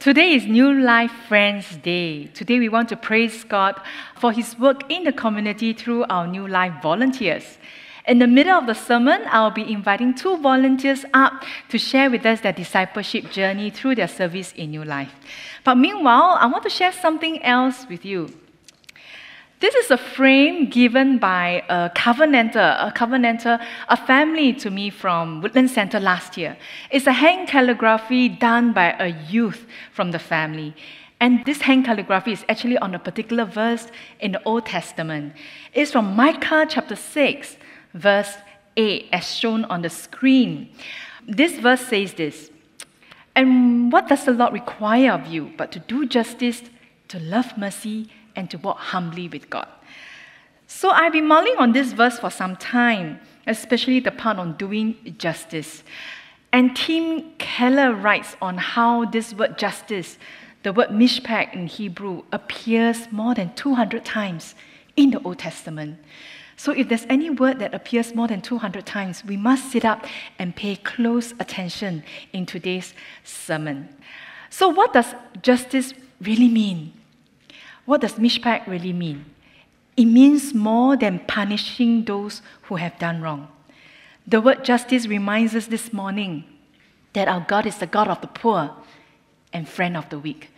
Today is New Life Friends Day. Today we want to praise God for His work in the community through our New Life volunteers. In the middle of the sermon, I'll be inviting two volunteers up to share with us their discipleship journey through their service in New Life. But meanwhile, I want to share something else with you. This is a frame given by a covenanter, a covenanter, a family to me from Woodland Center last year. It's a hand calligraphy done by a youth from the family. And this hand calligraphy is actually on a particular verse in the Old Testament. It's from Micah chapter 6, verse 8, as shown on the screen. This verse says this And what does the Lord require of you but to do justice, to love mercy, and to walk humbly with God. So I've been mulling on this verse for some time, especially the part on doing justice. And Tim Keller writes on how this word justice, the word mishpat in Hebrew, appears more than 200 times in the Old Testament. So if there's any word that appears more than 200 times, we must sit up and pay close attention in today's sermon. So, what does justice really mean? What does mishpat really mean? It means more than punishing those who have done wrong. The word justice reminds us this morning that our God is the God of the poor and friend of the weak.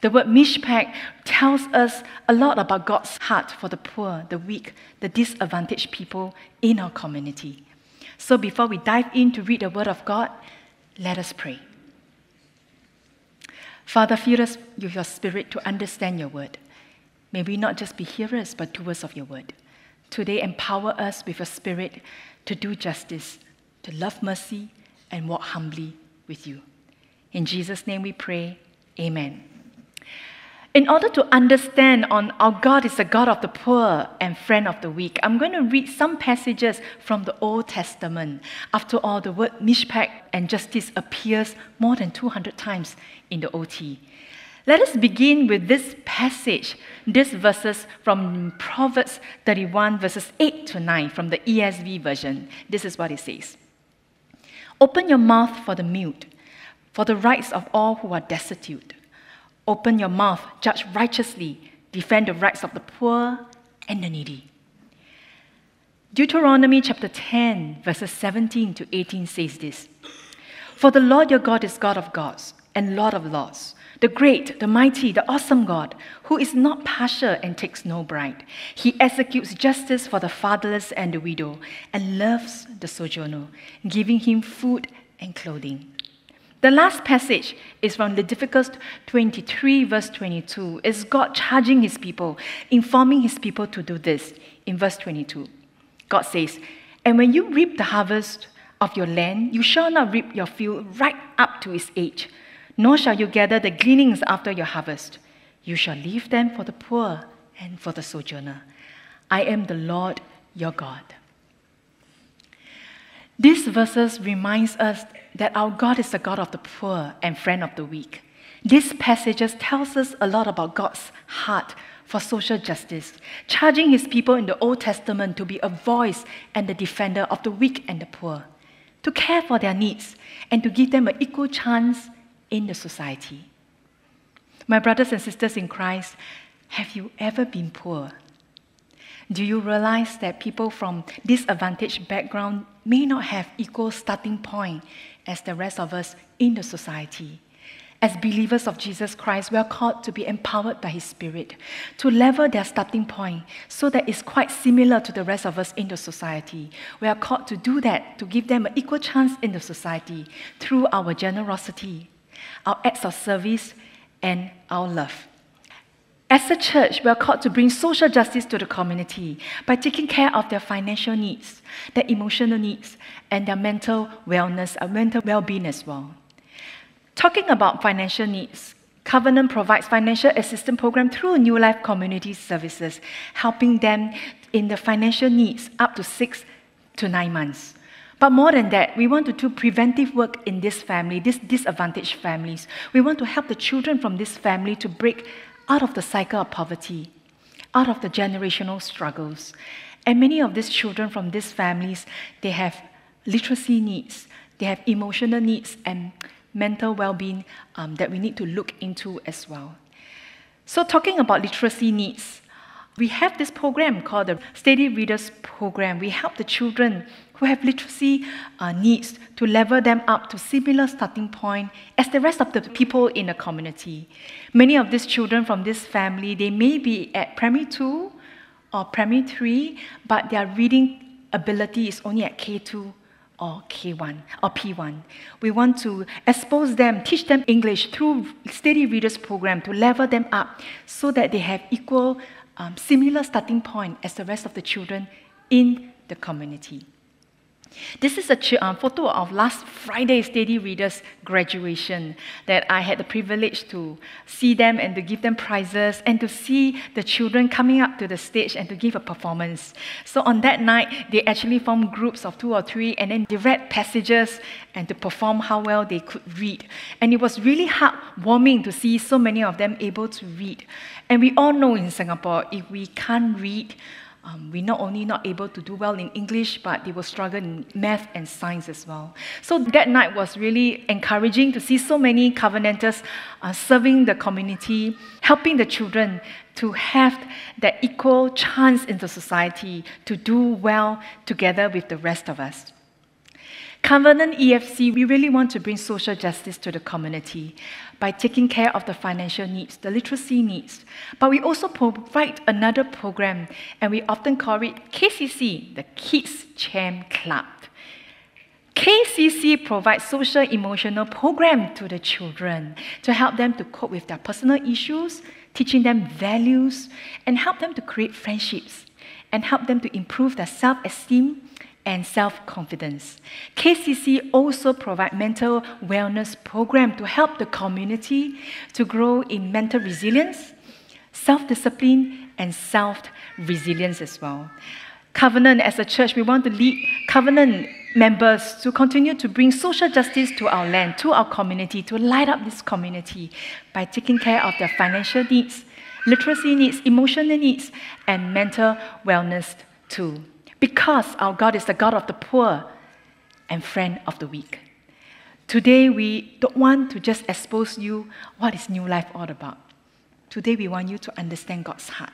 The word mishpat tells us a lot about God's heart for the poor, the weak, the disadvantaged people in our community. So before we dive in to read the word of God, let us pray. Father, fill us with your spirit to understand your word. May we not just be hearers, but doers of your word. Today, empower us with your spirit to do justice, to love mercy, and walk humbly with you. In Jesus' name we pray. Amen. In order to understand on our God is the God of the poor and friend of the weak, I'm going to read some passages from the Old Testament. After all, the word mishpat and justice appears more than 200 times in the OT. Let us begin with this passage, these verses from Proverbs 31, verses 8 to 9 from the ESV version. This is what it says Open your mouth for the mute, for the rights of all who are destitute. Open your mouth, judge righteously, defend the rights of the poor and the needy. Deuteronomy chapter 10, verses 17 to 18 says this For the Lord your God is God of gods and Lord of lords the great, the mighty, the awesome God, who is not partial and takes no bribe. He executes justice for the fatherless and the widow and loves the sojourner, giving him food and clothing. The last passage is from Leviticus 23, verse 22. It's God charging his people, informing his people to do this. In verse 22, God says, And when you reap the harvest of your land, you shall not reap your field right up to its age nor shall you gather the gleanings after your harvest. You shall leave them for the poor and for the sojourner. I am the Lord your God. These verses reminds us that our God is the God of the poor and friend of the weak. These passages tells us a lot about God's heart for social justice, charging his people in the Old Testament to be a voice and the defender of the weak and the poor, to care for their needs and to give them an equal chance in the society. My brothers and sisters in Christ, have you ever been poor? Do you realize that people from disadvantaged background may not have equal starting point as the rest of us in the society? As believers of Jesus Christ, we are called to be empowered by His Spirit to level their starting point so that it's quite similar to the rest of us in the society. We are called to do that, to give them an equal chance in the society through our generosity, our acts of service, and our love. As a church, we are called to bring social justice to the community by taking care of their financial needs, their emotional needs, and their mental wellness, and uh, mental well being as well. Talking about financial needs, Covenant provides financial assistance program through New Life Community Services, helping them in the financial needs up to six to nine months. But more than that, we want to do preventive work in this family, these disadvantaged families. We want to help the children from this family to break out of the cycle of poverty, out of the generational struggles. And many of these children from these families, they have literacy needs, they have emotional needs and mental well-being um, that we need to look into as well. So talking about literacy needs, we have this program called the Steady Readers Program. We help the children who have literacy uh, needs to level them up to similar starting point as the rest of the people in the community. Many of these children from this family, they may be at primary two or primary three, but their reading ability is only at K2 or K1 or P1. We want to expose them, teach them English through Steady Readers program to level them up so that they have equal, um, similar starting point as the rest of the children in the community. This is a uh, photo of last Friday's Steady Readers graduation that I had the privilege to see them and to give them prizes and to see the children coming up to the stage and to give a performance. So on that night, they actually formed groups of two or three and then they read passages and to perform how well they could read. And it was really heartwarming to see so many of them able to read. And we all know in Singapore, if we can't read, um, we not only not able to do well in English, but they will struggle in math and science as well. So that night was really encouraging to see so many Covenanters uh, serving the community, helping the children to have that equal chance in the society to do well together with the rest of us. Covenant EFC, we really want to bring social justice to the community by taking care of the financial needs, the literacy needs. But we also provide another program, and we often call it KCC, the Kids Champ Club. KCC provides social emotional program to the children to help them to cope with their personal issues, teaching them values, and help them to create friendships, and help them to improve their self-esteem and self-confidence. KCC also provide mental wellness program to help the community to grow in mental resilience, self-discipline, and self-resilience as well. Covenant as a church, we want to lead Covenant members to continue to bring social justice to our land, to our community, to light up this community by taking care of their financial needs, literacy needs, emotional needs, and mental wellness too because our God is the God of the poor and friend of the weak. Today, we don't want to just expose you what is New Life all about. Today, we want you to understand God's heart.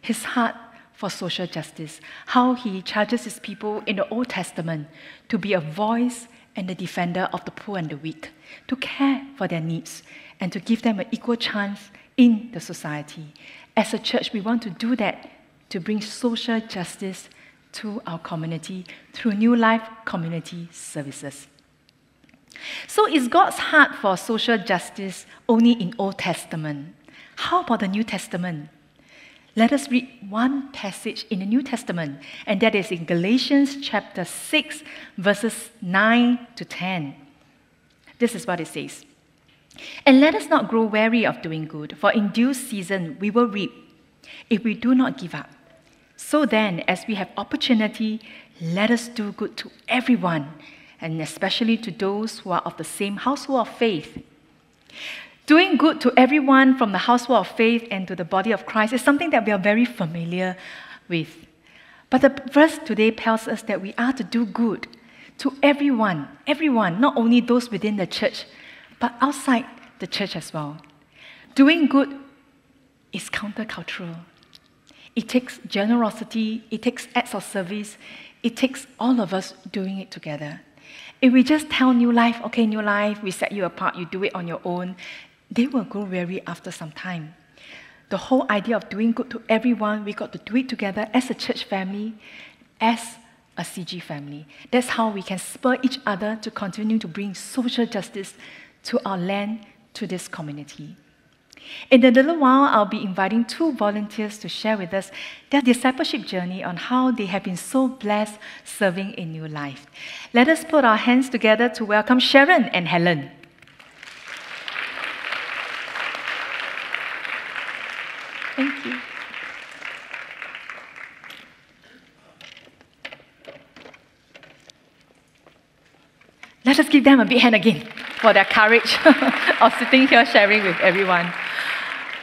His heart for social justice, how He charges His people in the Old Testament to be a voice and the defender of the poor and the weak, to care for their needs, and to give them an equal chance in the society. As a church, we want to do that to bring social justice to our community through New Life Community Services. So is God's heart for social justice only in Old Testament? How about the New Testament? Let us read one passage in the New Testament, and that is in Galatians chapter 6, verses 9 to 10. This is what it says. And let us not grow weary of doing good, for in due season we will reap if we do not give up. So then, as we have opportunity, let us do good to everyone, and especially to those who are of the same household of faith. Doing good to everyone from the household of faith and to the body of Christ is something that we are very familiar with. But the verse today tells us that we are to do good to everyone, everyone, not only those within the church, but outside the church as well. Doing good is countercultural. It takes generosity, it takes acts of service, it takes all of us doing it together. If we just tell New Life, okay, New Life, we set you apart, you do it on your own, they will grow weary after some time. The whole idea of doing good to everyone, we got to do it together as a church family, as a CG family. That's how we can spur each other to continue to bring social justice to our land, to this community. In a little while, I'll be inviting two volunteers to share with us their discipleship journey on how they have been so blessed serving in New Life. Let us put our hands together to welcome Sharon and Helen. Thank you. Let us give them a big hand again for their courage of sitting here sharing with everyone.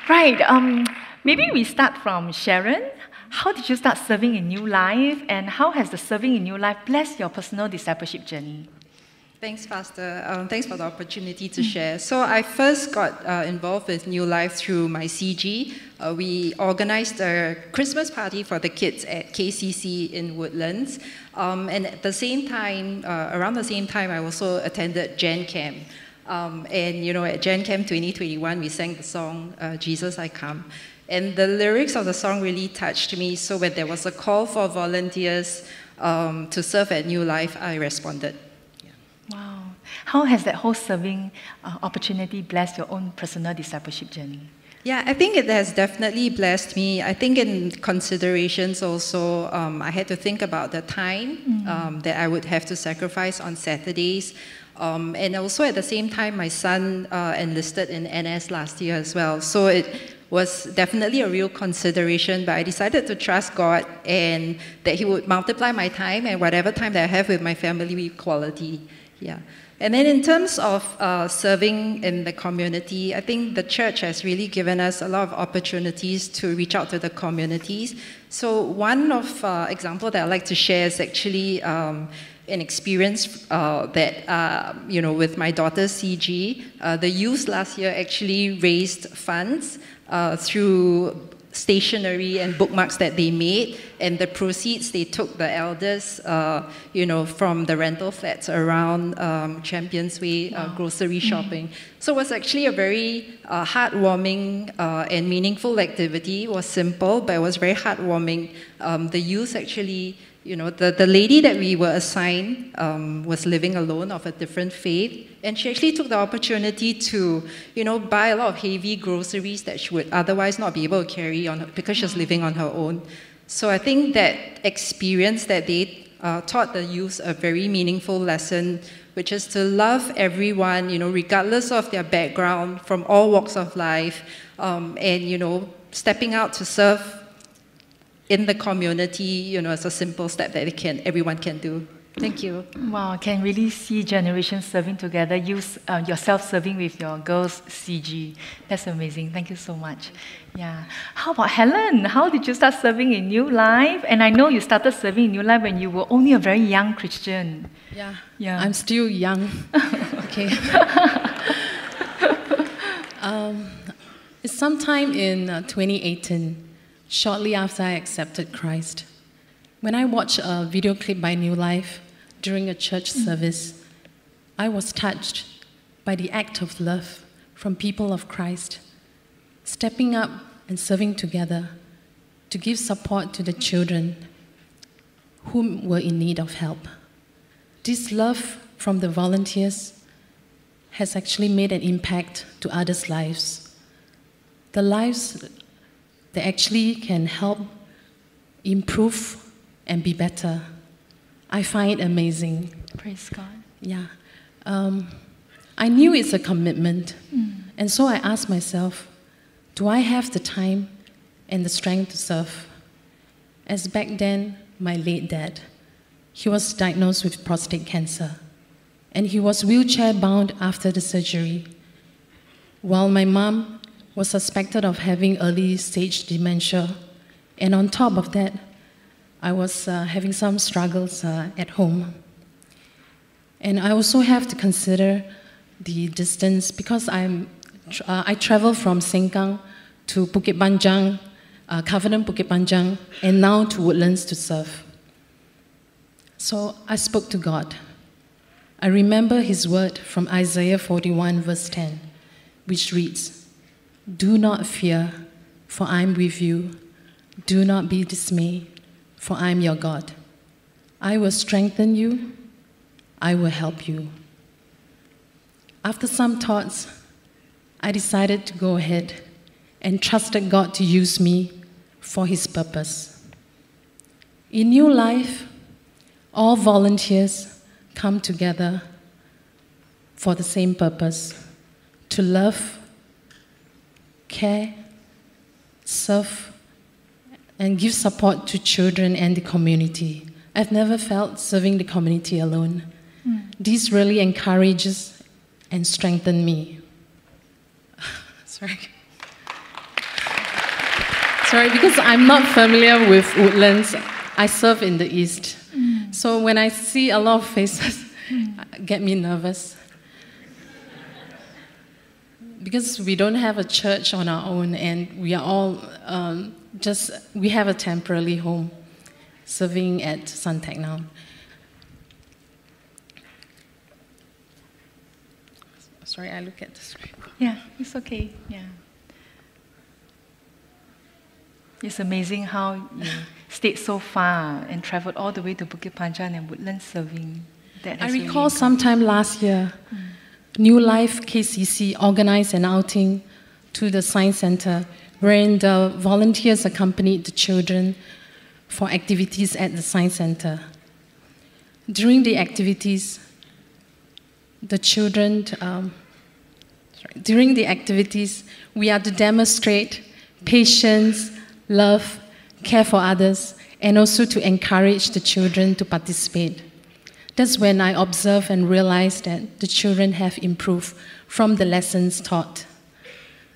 Right, um, maybe we start from Sharon. How did you start serving in New Life, and how has the serving in New Life blessed your personal discipleship journey? Thanks, Pastor. Um, thanks for the opportunity to share. So, I first got uh, involved with New Life through my CG. Uh, we organized a Christmas party for the kids at KCC in Woodlands. Um, and at the same time, uh, around the same time, I also attended Gen Camp. Um, and, you know, at Gen Camp 2021, we sang the song, uh, Jesus I Come. And the lyrics of the song really touched me. So, when there was a call for volunteers um, to serve at New Life, I responded. Wow. How has that whole serving uh, opportunity blessed your own personal discipleship journey? Yeah, I think it has definitely blessed me. I think in considerations also, um, I had to think about the time mm-hmm. um, that I would have to sacrifice on Saturdays. Um, and also at the same time, my son uh, enlisted in NS last year as well. So it was definitely a real consideration, but I decided to trust God and that He would multiply my time and whatever time that I have with my family with quality. Yeah. And then in terms of uh, serving in the community, I think the church has really given us a lot of opportunities to reach out to the communities. So one of uh, example that I like to share is actually um, an experience uh, that uh, you know with my daughter CG. Uh, the youth last year actually raised funds uh, through stationery and bookmarks that they made, and the proceeds they took the elders, uh, you know, from the rental flats around um, Champions Way uh, grocery mm-hmm. shopping. Mm-hmm. So it was actually a very uh, heartwarming uh, and meaningful activity. It was simple, but it was very heartwarming. Um, the youth actually you know, the, the lady that we were assigned um, was living alone of a different faith, and she actually took the opportunity to, you know, buy a lot of heavy groceries that she would otherwise not be able to carry on because she was living on her own. So I think that experience that they uh, taught the youth a very meaningful lesson, which is to love everyone, you know, regardless of their background, from all walks of life, um, and you know, stepping out to serve in the community, you know, it's a simple step that can, everyone can do. Thank you. Wow, I can really see generations serving together, you uh, yourself serving with your girls' CG. That's amazing. Thank you so much. Yeah. How about Helen? How did you start serving in New Life? And I know you started serving in New Life when you were only a very young Christian. Yeah. Yeah. I'm still young. okay. um, it's sometime in uh, 2018 shortly after I accepted Christ. When I watched a video clip by New Life during a church service, I was touched by the act of love from people of Christ, stepping up and serving together to give support to the children whom were in need of help. This love from the volunteers has actually made an impact to others' lives. The lives that actually can help improve and be better. I find it amazing. Praise God. Yeah. Um, I knew it's a commitment. Mm. And so I asked myself, do I have the time and the strength to serve? As back then, my late dad, he was diagnosed with prostate cancer. And he was wheelchair bound after the surgery. While my mom was suspected of having early stage dementia. And on top of that, I was uh, having some struggles uh, at home. And I also have to consider the distance because I'm, uh, I travel from Sengkang to Bukit Panjang, uh, Covenant Bukit Panjang, and now to Woodlands to serve. So I spoke to God. I remember his word from Isaiah 41, verse 10, which reads, do not fear, for I am with you. Do not be dismayed, for I am your God. I will strengthen you, I will help you. After some thoughts, I decided to go ahead and trusted God to use me for His purpose. In New Life, all volunteers come together for the same purpose to love care, serve, and give support to children and the community. I've never felt serving the community alone. Mm. This really encourages and strengthens me. Sorry. Sorry, because I'm not familiar with Woodlands. I serve in the East. Mm. So when I see a lot of faces, mm. get me nervous. Because we don't have a church on our own, and we are all um, just, we have a temporary home serving at Suntec now. Sorry, I look at the screen. Yeah, it's okay. Yeah. It's amazing how you stayed so far and traveled all the way to Bukit Panjang and Woodlands serving. That I recall really sometime last year, mm. New Life KCC organized an outing to the Science Center wherein the volunteers accompanied the children for activities at the Science Center. During the activities, the children, um, sorry, during the activities, we are to demonstrate patience, love, care for others, and also to encourage the children to participate. That's when I observed and realized that the children have improved from the lessons taught.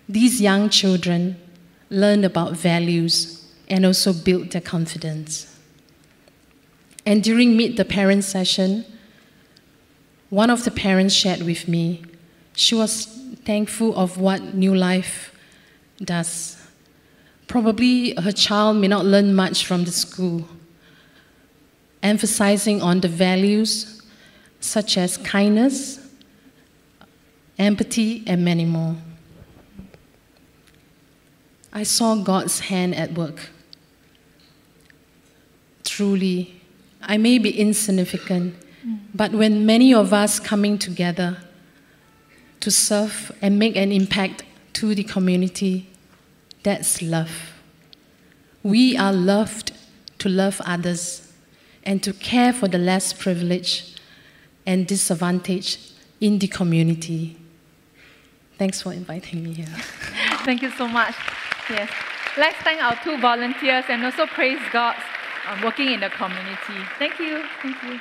These young children learn about values and also build their confidence. And during Meet the Parents session, one of the parents shared with me, she was thankful of what New Life does Probably her child may not learn much from the school, emphasizing on the values such as kindness, empathy, and many more. I saw God's hand at work. Truly, I may be insignificant, mm. but when many of us coming together to serve and make an impact to the community, that's love. We are loved to love others and to care for the less privileged and disadvantaged in the community. Thanks for inviting me here. Thank you so much. Yes. Let's thank our two volunteers and also praise God um, working in the community. Thank you. Thank you.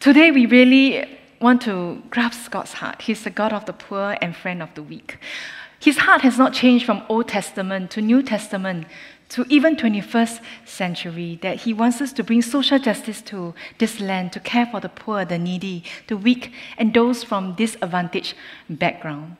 Today we really want to grasp God's heart. He's the God of the poor and friend of the weak. His heart has not changed from Old Testament to New Testament to even 21st century that he wants us to bring social justice to this land to care for the poor the needy the weak and those from disadvantaged background.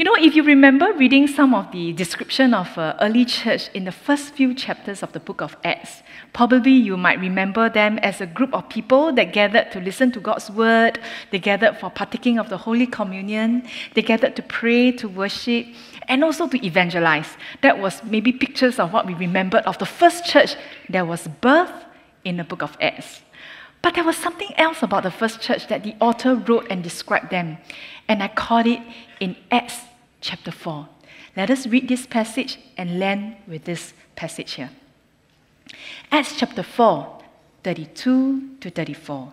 You know, if you remember reading some of the description of uh, early church in the first few chapters of the book of Acts, probably you might remember them as a group of people that gathered to listen to God's word, they gathered for partaking of the Holy Communion, they gathered to pray, to worship, and also to evangelize. That was maybe pictures of what we remembered of the first church that was birthed in the book of Acts. But there was something else about the first church that the author wrote and described them. And I caught it in Acts chapter 4. Let us read this passage and land with this passage here. Acts chapter 4, 32 to 34.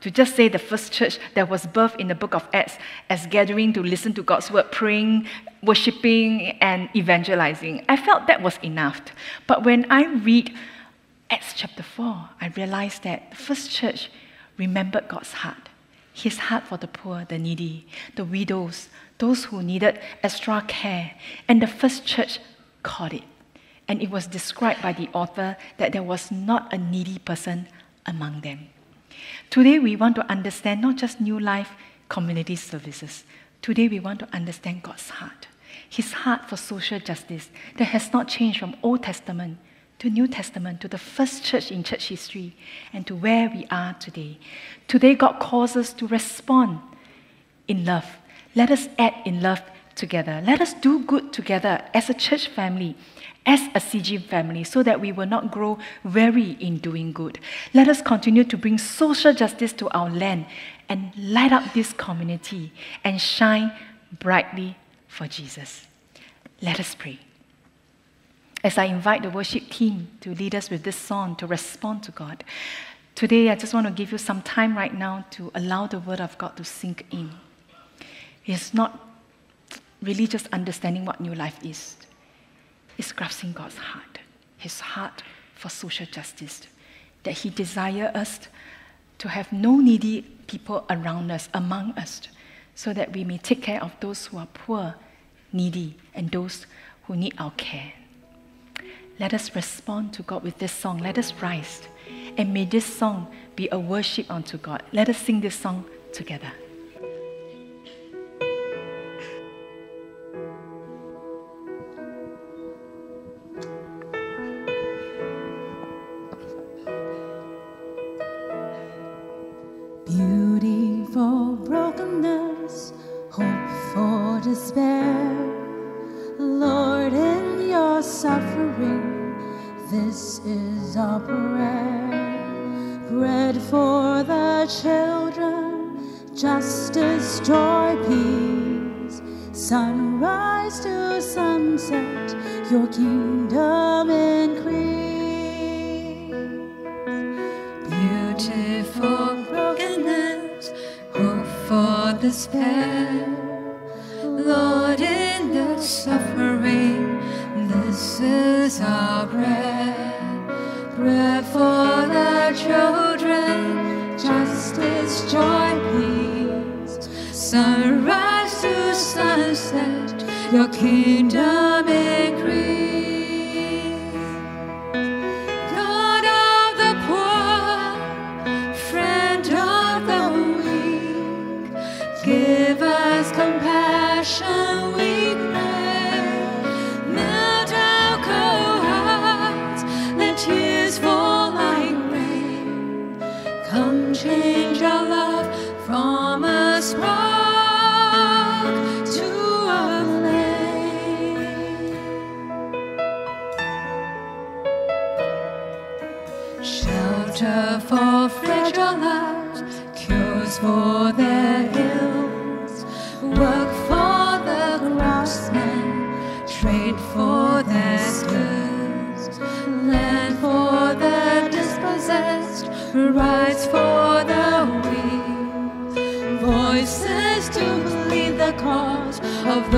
to just say the first church that was birthed in the book of Acts as gathering to listen to God's word, praying, worshiping, and evangelizing. I felt that was enough. But when I read Acts chapter 4, I realized that the first church remembered God's heart his heart for the poor, the needy, the widows, those who needed extra care. And the first church caught it. And it was described by the author that there was not a needy person among them. Today, we want to understand not just New Life community services. Today, we want to understand God's heart, His heart for social justice that has not changed from Old Testament to New Testament, to the first church in church history, and to where we are today. Today, God calls us to respond in love. Let us act in love together. Let us do good together as a church family, as a CG family, so that we will not grow weary in doing good. Let us continue to bring social justice to our land and light up this community and shine brightly for Jesus. Let us pray. As I invite the worship team to lead us with this song to respond to God, today I just want to give you some time right now to allow the Word of God to sink in. It's not really just understanding what new life is, it's grasping God's heart, His heart for social justice, that He desires us to have no needy people around us, among us, so that we may take care of those who are poor, needy, and those who need our care. Let us respond to God with this song. Let us rise. And may this song be a worship unto God. Let us sing this song together. In suffering, this is our bread. Bread for the children, justice, joy, peace. Sunrise to sunset, your kingdom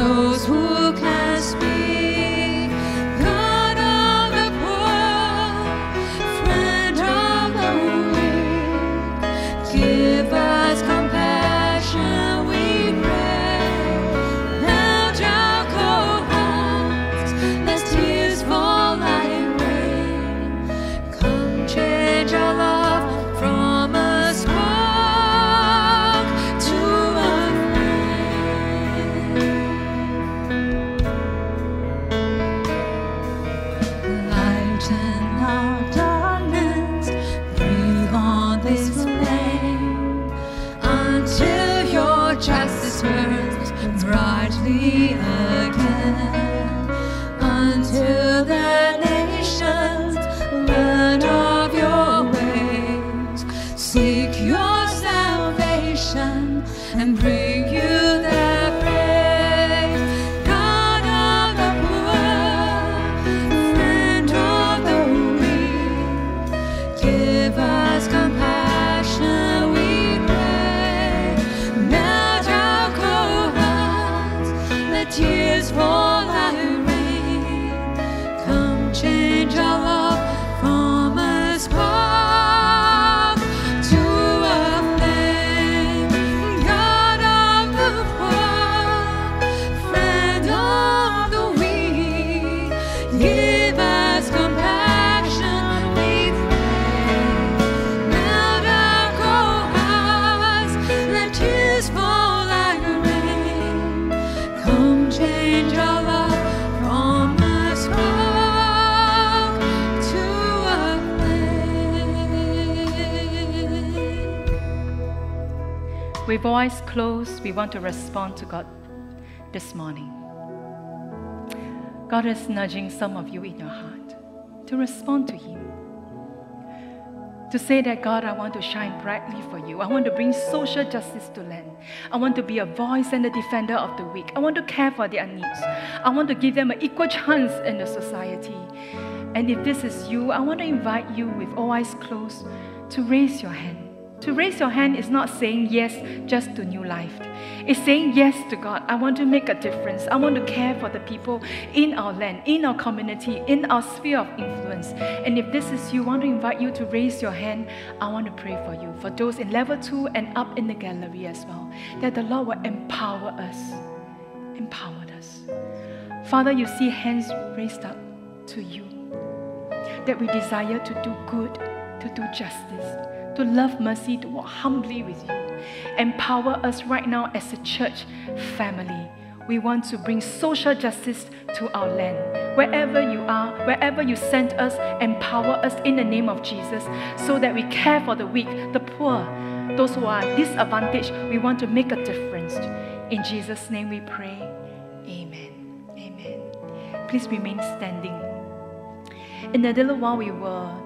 those who With voice closed, we want to respond to God this morning. God is nudging some of you in your heart to respond to Him. To say that, God, I want to shine brightly for you. I want to bring social justice to land. I want to be a voice and a defender of the weak. I want to care for their needs. I want to give them an equal chance in the society. And if this is you, I want to invite you with all eyes closed to raise your hand. To raise your hand is not saying yes just to new life. It's saying yes to God. I want to make a difference. I want to care for the people in our land, in our community, in our sphere of influence. And if this is you, I want to invite you to raise your hand. I want to pray for you, for those in level two and up in the gallery as well, that the Lord will empower us. Empower us. Father, you see hands raised up to you, that we desire to do good, to do justice to love mercy, to walk humbly with you. Empower us right now as a church family. We want to bring social justice to our land. Wherever you are, wherever you send us, empower us in the name of Jesus so that we care for the weak, the poor, those who are disadvantaged. We want to make a difference. In Jesus' name we pray. Amen. Amen. Please remain standing. In a little while, we will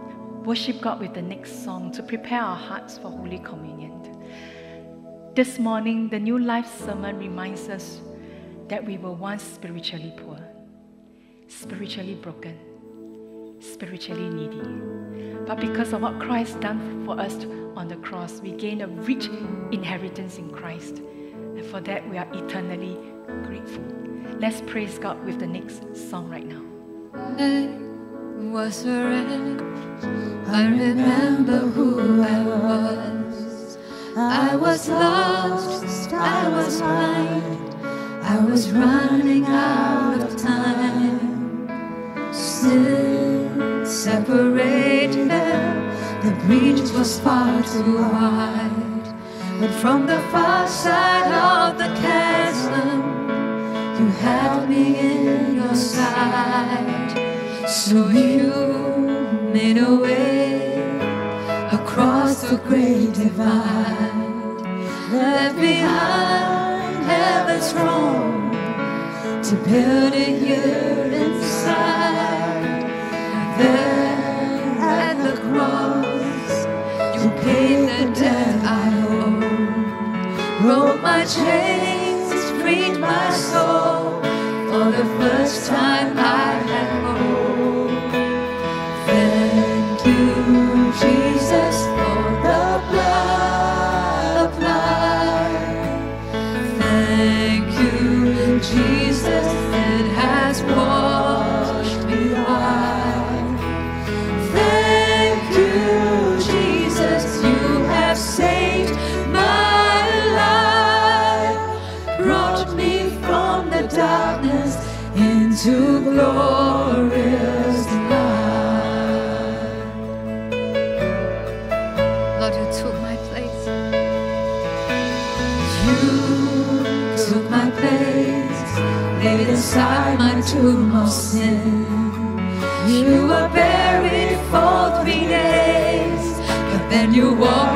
worship God with the next song to prepare our hearts for Holy Communion. This morning, the New Life sermon reminds us that we were once spiritually poor, spiritually broken, spiritually needy. But because of what Christ done for us on the cross, we gain a rich inheritance in Christ. And for that, we are eternally grateful. Let's praise God with the next song right now. Was a wreck. I remember who I was. I was lost, I was blind, I was running out of time. Sin separated, the breach was far too wide. But from the far side of the chasm, you had me in your sight. So you made a way across the great divide, left behind heaven's throne to build it here inside. There at the cross, you paid the debt I owe, broke my chains, freed my soul. For the first time, inside my sin. You were buried for three days, but then you walked